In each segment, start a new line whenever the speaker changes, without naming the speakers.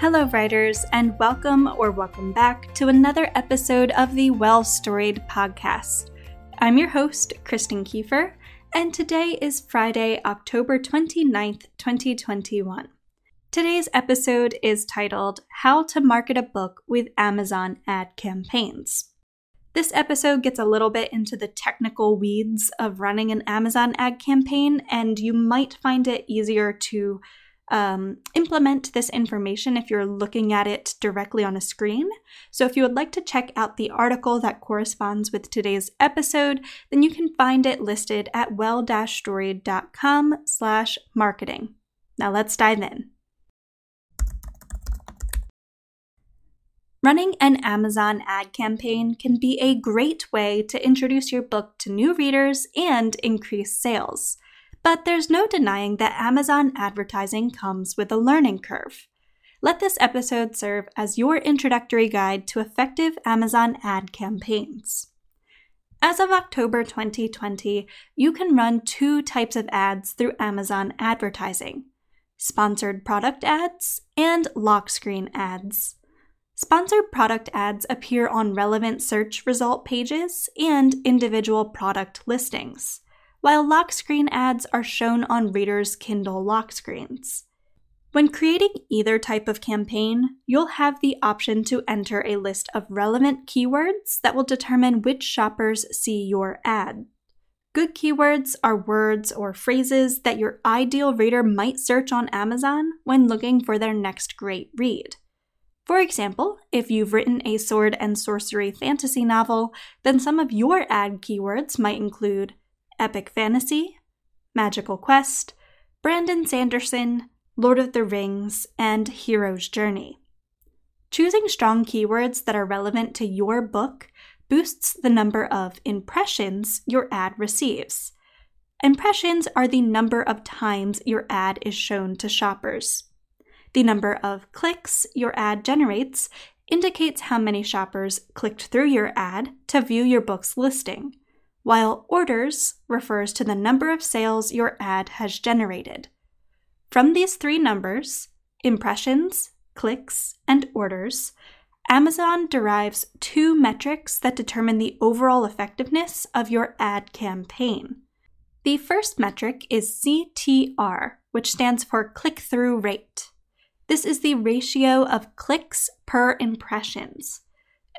Hello, writers, and welcome or welcome back to another episode of the Well Storied podcast. I'm your host, Kristen Kieffer, and today is Friday, October 29th, 2021. Today's episode is titled How to Market a Book with Amazon Ad Campaigns. This episode gets a little bit into the technical weeds of running an Amazon ad campaign, and you might find it easier to um, implement this information if you're looking at it directly on a screen. So if you would like to check out the article that corresponds with today's episode, then you can find it listed at well-storied.com slash marketing. Now let's dive in. Running an Amazon ad campaign can be a great way to introduce your book to new readers and increase sales. But there's no denying that Amazon advertising comes with a learning curve. Let this episode serve as your introductory guide to effective Amazon ad campaigns. As of October 2020, you can run two types of ads through Amazon advertising sponsored product ads and lock screen ads. Sponsored product ads appear on relevant search result pages and individual product listings while lock screen ads are shown on readers' Kindle lock screens. When creating either type of campaign, you'll have the option to enter a list of relevant keywords that will determine which shoppers see your ad. Good keywords are words or phrases that your ideal reader might search on Amazon when looking for their next great read. For example, if you've written a sword and sorcery fantasy novel, then some of your ad keywords might include Epic Fantasy, Magical Quest, Brandon Sanderson, Lord of the Rings, and Hero's Journey. Choosing strong keywords that are relevant to your book boosts the number of impressions your ad receives. Impressions are the number of times your ad is shown to shoppers. The number of clicks your ad generates indicates how many shoppers clicked through your ad to view your book's listing while orders refers to the number of sales your ad has generated. From these three numbers, impressions, clicks, and orders, Amazon derives two metrics that determine the overall effectiveness of your ad campaign. The first metric is CTR, which stands for click through rate. This is the ratio of clicks per impressions.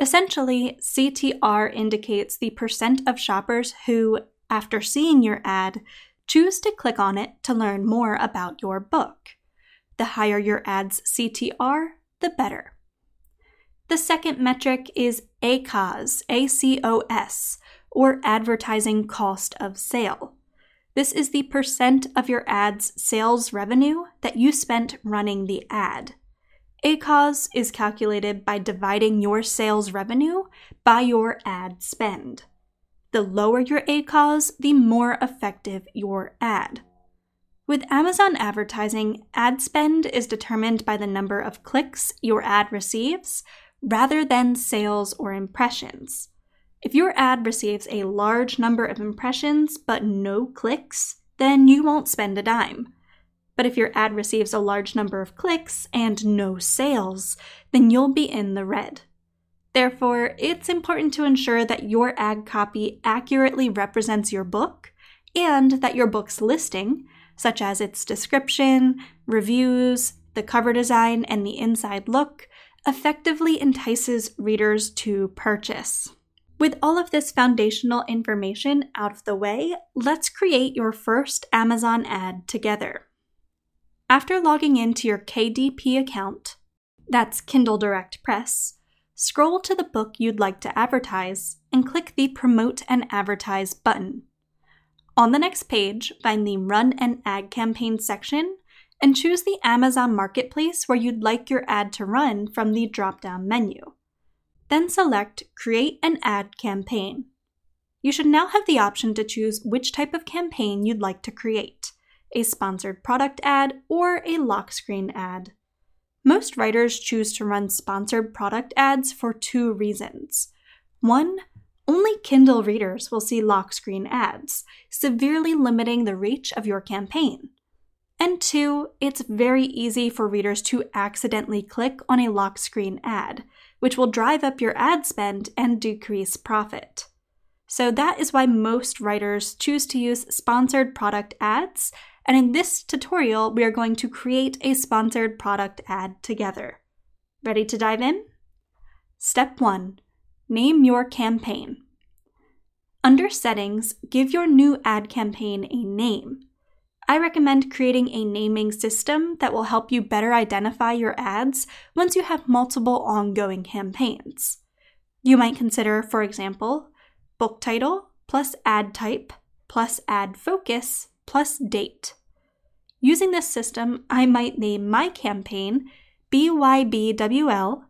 Essentially, CTR indicates the percent of shoppers who, after seeing your ad, choose to click on it to learn more about your book. The higher your ad's CTR, the better. The second metric is ACOS, A-C-O-S, or advertising cost of sale. This is the percent of your ad's sales revenue that you spent running the ad. ACOS is calculated by dividing your sales revenue by your ad spend. The lower your ACOS, the more effective your ad. With Amazon advertising, ad spend is determined by the number of clicks your ad receives rather than sales or impressions. If your ad receives a large number of impressions but no clicks, then you won't spend a dime. But if your ad receives a large number of clicks and no sales, then you'll be in the red. Therefore, it's important to ensure that your ad copy accurately represents your book and that your book's listing, such as its description, reviews, the cover design, and the inside look, effectively entices readers to purchase. With all of this foundational information out of the way, let's create your first Amazon ad together. After logging into your KDP account, that's Kindle Direct Press, scroll to the book you'd like to advertise and click the Promote and Advertise button. On the next page, find the Run an Ad Campaign section and choose the Amazon Marketplace where you'd like your ad to run from the drop down menu. Then select Create an Ad Campaign. You should now have the option to choose which type of campaign you'd like to create a sponsored product ad or a lock screen ad. Most writers choose to run sponsored product ads for two reasons. One, only Kindle readers will see lock screen ads, severely limiting the reach of your campaign. And two, it's very easy for readers to accidentally click on a lock screen ad, which will drive up your ad spend and decrease profit. So that is why most writers choose to use sponsored product ads, and in this tutorial, we are going to create a sponsored product ad together. Ready to dive in? Step 1 Name your campaign. Under Settings, give your new ad campaign a name. I recommend creating a naming system that will help you better identify your ads once you have multiple ongoing campaigns. You might consider, for example, book title plus ad type plus ad focus plus date. Using this system, I might name my campaign BYBWL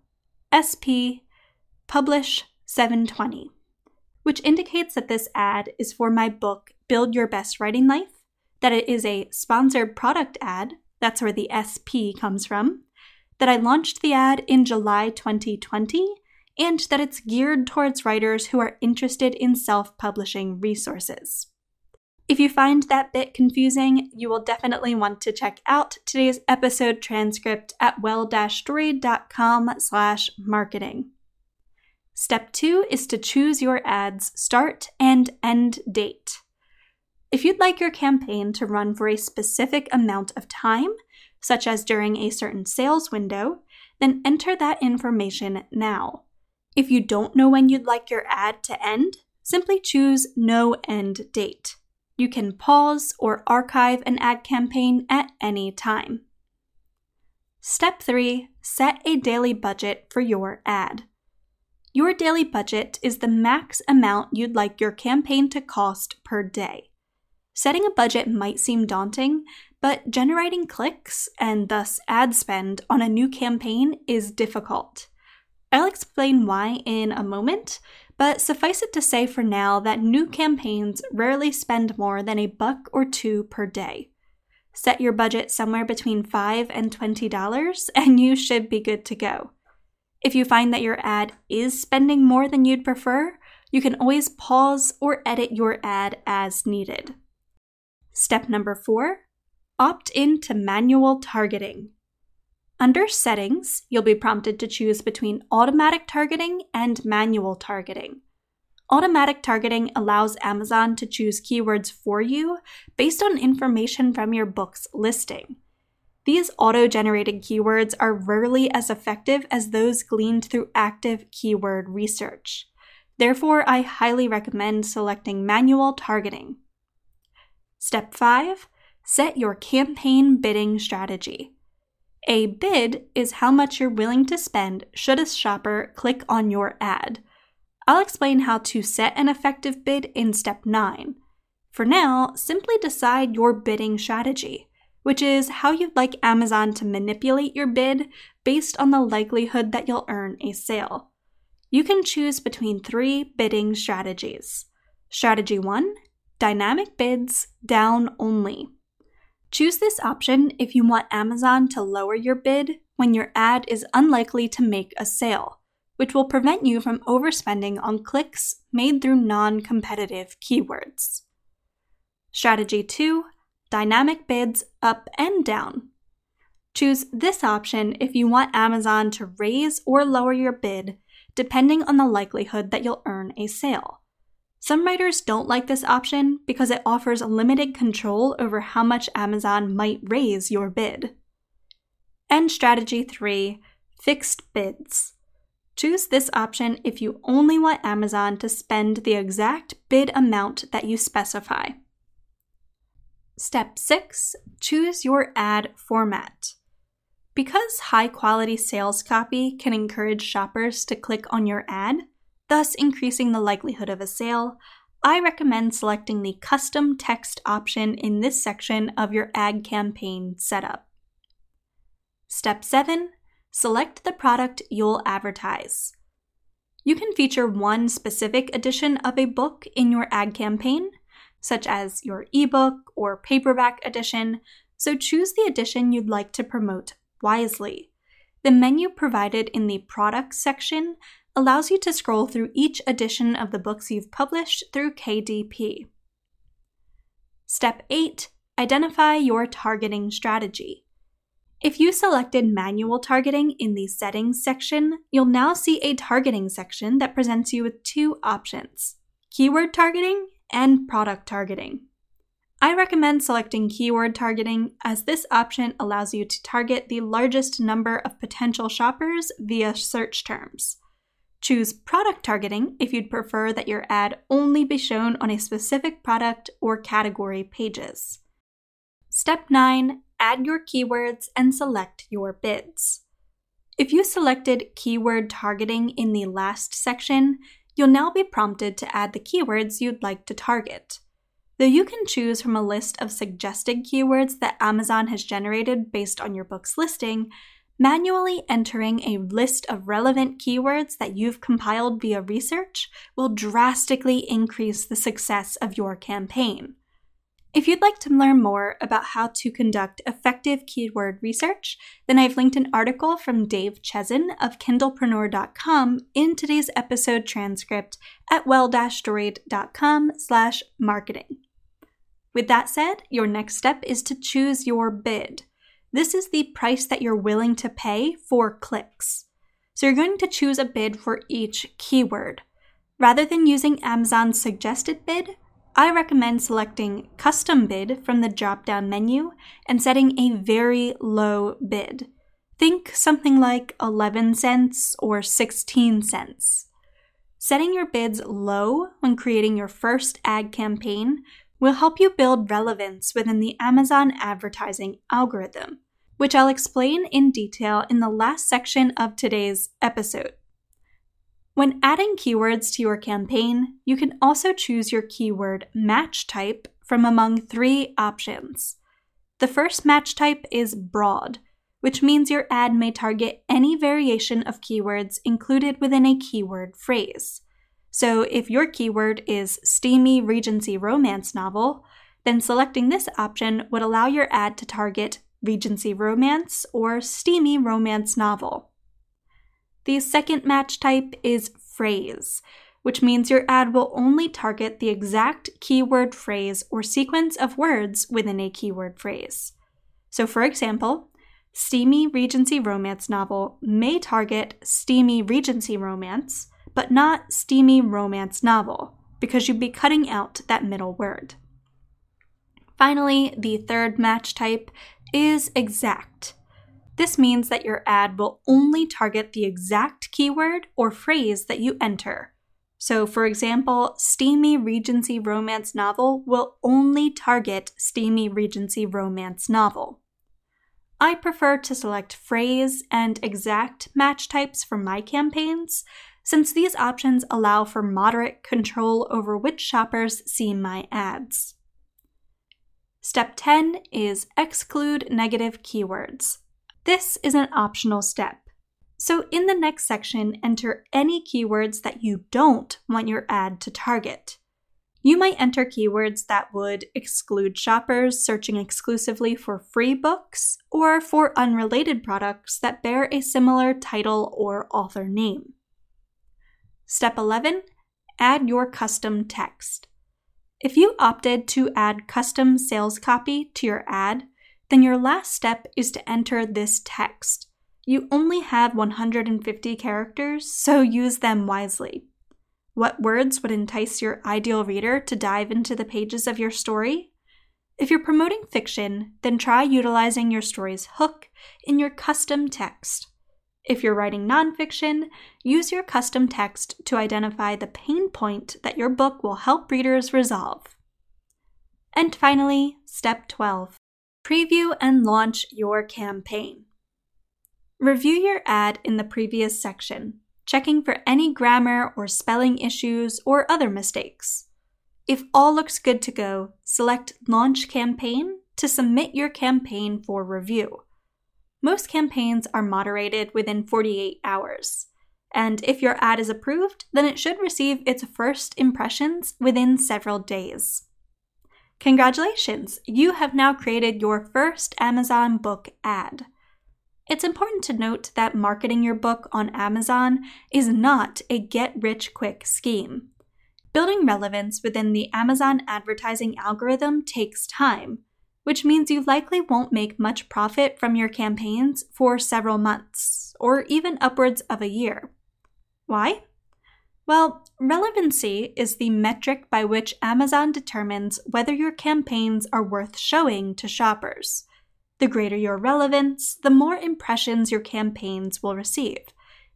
SP Publish 720, which indicates that this ad is for my book Build Your Best Writing Life that it is a sponsored product ad, that's where the SP comes from, that I launched the ad in July 2020, and that it's geared towards writers who are interested in self publishing resources. If you find that bit confusing, you will definitely want to check out today's episode transcript at well-storied.com slash marketing. Step two is to choose your ad's start and end date. If you'd like your campaign to run for a specific amount of time, such as during a certain sales window, then enter that information now. If you don't know when you'd like your ad to end, simply choose No End Date. You can pause or archive an ad campaign at any time. Step 3 Set a daily budget for your ad. Your daily budget is the max amount you'd like your campaign to cost per day. Setting a budget might seem daunting, but generating clicks and thus ad spend on a new campaign is difficult. I'll explain why in a moment, but suffice it to say for now that new campaigns rarely spend more than a buck or two per day. Set your budget somewhere between 5 and $20, and you should be good to go. If you find that your ad is spending more than you'd prefer, you can always pause or edit your ad as needed. Step number four opt in to manual targeting. Under Settings, you'll be prompted to choose between automatic targeting and manual targeting. Automatic targeting allows Amazon to choose keywords for you based on information from your book's listing. These auto generated keywords are rarely as effective as those gleaned through active keyword research. Therefore, I highly recommend selecting manual targeting. Step 5 Set your campaign bidding strategy. A bid is how much you're willing to spend should a shopper click on your ad. I'll explain how to set an effective bid in step 9. For now, simply decide your bidding strategy, which is how you'd like Amazon to manipulate your bid based on the likelihood that you'll earn a sale. You can choose between three bidding strategies. Strategy 1 Dynamic bids down only. Choose this option if you want Amazon to lower your bid when your ad is unlikely to make a sale, which will prevent you from overspending on clicks made through non competitive keywords. Strategy 2 Dynamic bids up and down. Choose this option if you want Amazon to raise or lower your bid depending on the likelihood that you'll earn a sale. Some writers don't like this option because it offers limited control over how much Amazon might raise your bid. And strategy 3 Fixed bids. Choose this option if you only want Amazon to spend the exact bid amount that you specify. Step 6 Choose your ad format. Because high quality sales copy can encourage shoppers to click on your ad, thus increasing the likelihood of a sale, I recommend selecting the custom text option in this section of your ad campaign setup. Step 7 Select the product you'll advertise. You can feature one specific edition of a book in your ad campaign, such as your ebook or paperback edition, so choose the edition you'd like to promote wisely. The menu provided in the Products section allows you to scroll through each edition of the books you've published through KDP. Step 8 Identify your targeting strategy. If you selected manual targeting in the Settings section, you'll now see a targeting section that presents you with two options keyword targeting and product targeting. I recommend selecting keyword targeting as this option allows you to target the largest number of potential shoppers via search terms. Choose product targeting if you'd prefer that your ad only be shown on a specific product or category pages. Step 9 Add your keywords and select your bids. If you selected keyword targeting in the last section, you'll now be prompted to add the keywords you'd like to target. Though you can choose from a list of suggested keywords that Amazon has generated based on your book's listing, Manually entering a list of relevant keywords that you've compiled via research will drastically increase the success of your campaign. If you'd like to learn more about how to conduct effective keyword research, then I've linked an article from Dave Chesson of Kindlepreneur.com in today's episode transcript at well-storied.com slash marketing. With that said, your next step is to choose your bid. This is the price that you're willing to pay for clicks. So you're going to choose a bid for each keyword. Rather than using Amazon's suggested bid, I recommend selecting Custom Bid from the drop down menu and setting a very low bid. Think something like 11 cents or 16 cents. Setting your bids low when creating your first ad campaign will help you build relevance within the Amazon advertising algorithm, which I'll explain in detail in the last section of today's episode. When adding keywords to your campaign, you can also choose your keyword match type from among three options. The first match type is broad, which means your ad may target any variation of keywords included within a keyword phrase. So if your keyword is steamy Regency romance novel, then selecting this option would allow your ad to target Regency romance or steamy romance novel. The second match type is phrase, which means your ad will only target the exact keyword phrase or sequence of words within a keyword phrase. So, for example, steamy Regency romance novel may target steamy Regency romance, but not steamy romance novel, because you'd be cutting out that middle word. Finally, the third match type is exact. This means that your ad will only target the exact keyword or phrase that you enter. So, for example, Steamy Regency Romance Novel will only target Steamy Regency Romance Novel. I prefer to select phrase and exact match types for my campaigns since these options allow for moderate control over which shoppers see my ads. Step 10 is exclude negative keywords. This is an optional step. So, in the next section, enter any keywords that you don't want your ad to target. You might enter keywords that would exclude shoppers searching exclusively for free books or for unrelated products that bear a similar title or author name. Step 11 Add your custom text. If you opted to add custom sales copy to your ad, then your last step is to enter this text. You only have 150 characters, so use them wisely. What words would entice your ideal reader to dive into the pages of your story? If you're promoting fiction, then try utilizing your story's hook in your custom text. If you're writing nonfiction, use your custom text to identify the pain point that your book will help readers resolve. And finally, step 12 preview and launch your campaign. Review your ad in the previous section, checking for any grammar or spelling issues or other mistakes. If all looks good to go, select Launch Campaign to submit your campaign for review. Most campaigns are moderated within 48 hours. And if your ad is approved, then it should receive its first impressions within several days. Congratulations! You have now created your first Amazon book ad. It's important to note that marketing your book on Amazon is not a get rich quick scheme. Building relevance within the Amazon advertising algorithm takes time, which means you likely won't make much profit from your campaigns for several months, or even upwards of a year. Why? Well, relevancy is the metric by which Amazon determines whether your campaigns are worth showing to shoppers. The greater your relevance, the more impressions your campaigns will receive,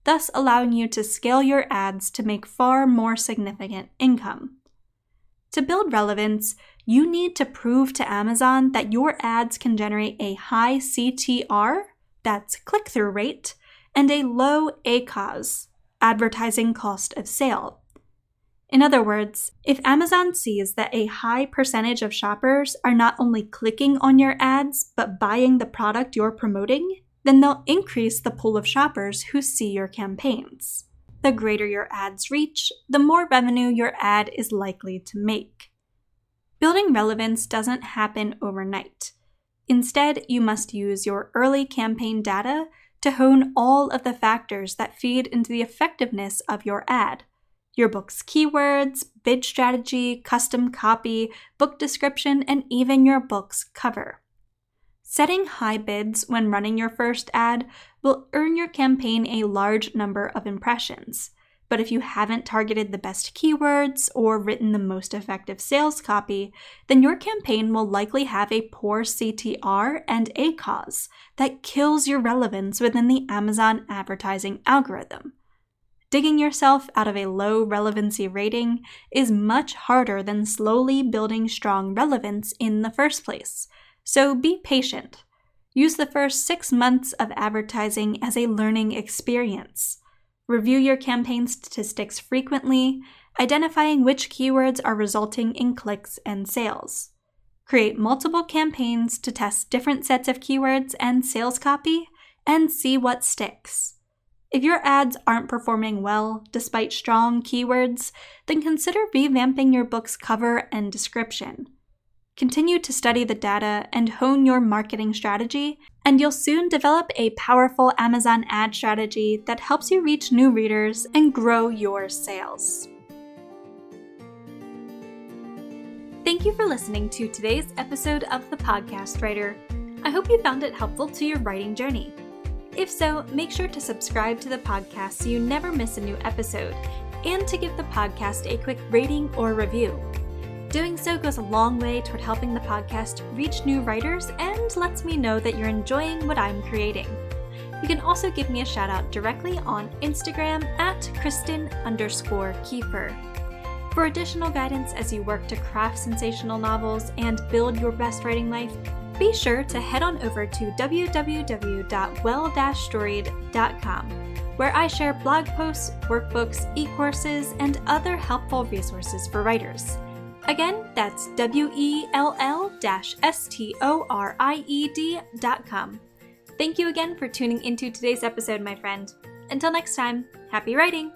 thus allowing you to scale your ads to make far more significant income. To build relevance, you need to prove to Amazon that your ads can generate a high CTR, that's click through rate, and a low ACOS, advertising cost of sale. In other words, if Amazon sees that a high percentage of shoppers are not only clicking on your ads but buying the product you're promoting, then they'll increase the pool of shoppers who see your campaigns. The greater your ads reach, the more revenue your ad is likely to make. Building relevance doesn't happen overnight. Instead, you must use your early campaign data to hone all of the factors that feed into the effectiveness of your ad your book's keywords, bid strategy, custom copy, book description, and even your book's cover. Setting high bids when running your first ad will earn your campaign a large number of impressions. But if you haven't targeted the best keywords or written the most effective sales copy, then your campaign will likely have a poor CTR and ACOS that kills your relevance within the Amazon advertising algorithm. Digging yourself out of a low relevancy rating is much harder than slowly building strong relevance in the first place. So be patient. Use the first six months of advertising as a learning experience. Review your campaign statistics frequently, identifying which keywords are resulting in clicks and sales. Create multiple campaigns to test different sets of keywords and sales copy and see what sticks. If your ads aren't performing well despite strong keywords, then consider revamping your book's cover and description. Continue to study the data and hone your marketing strategy, and you'll soon develop a powerful Amazon ad strategy that helps you reach new readers and grow your sales. Thank you for listening to today's episode of The Podcast Writer. I hope you found it helpful to your writing journey. If so, make sure to subscribe to the podcast so you never miss a new episode, and to give the podcast a quick rating or review. Doing so goes a long way toward helping the podcast reach new writers and lets me know that you're enjoying what I'm creating. You can also give me a shout out directly on Instagram at Kristen underscore Kieffer. For additional guidance as you work to craft sensational novels and build your best writing life, be sure to head on over to www.well-storied.com, where I share blog posts, workbooks, e courses, and other helpful resources for writers. Again, that's W E L L S T O R I E D dot com. Thank you again for tuning into today's episode, my friend. Until next time, happy writing!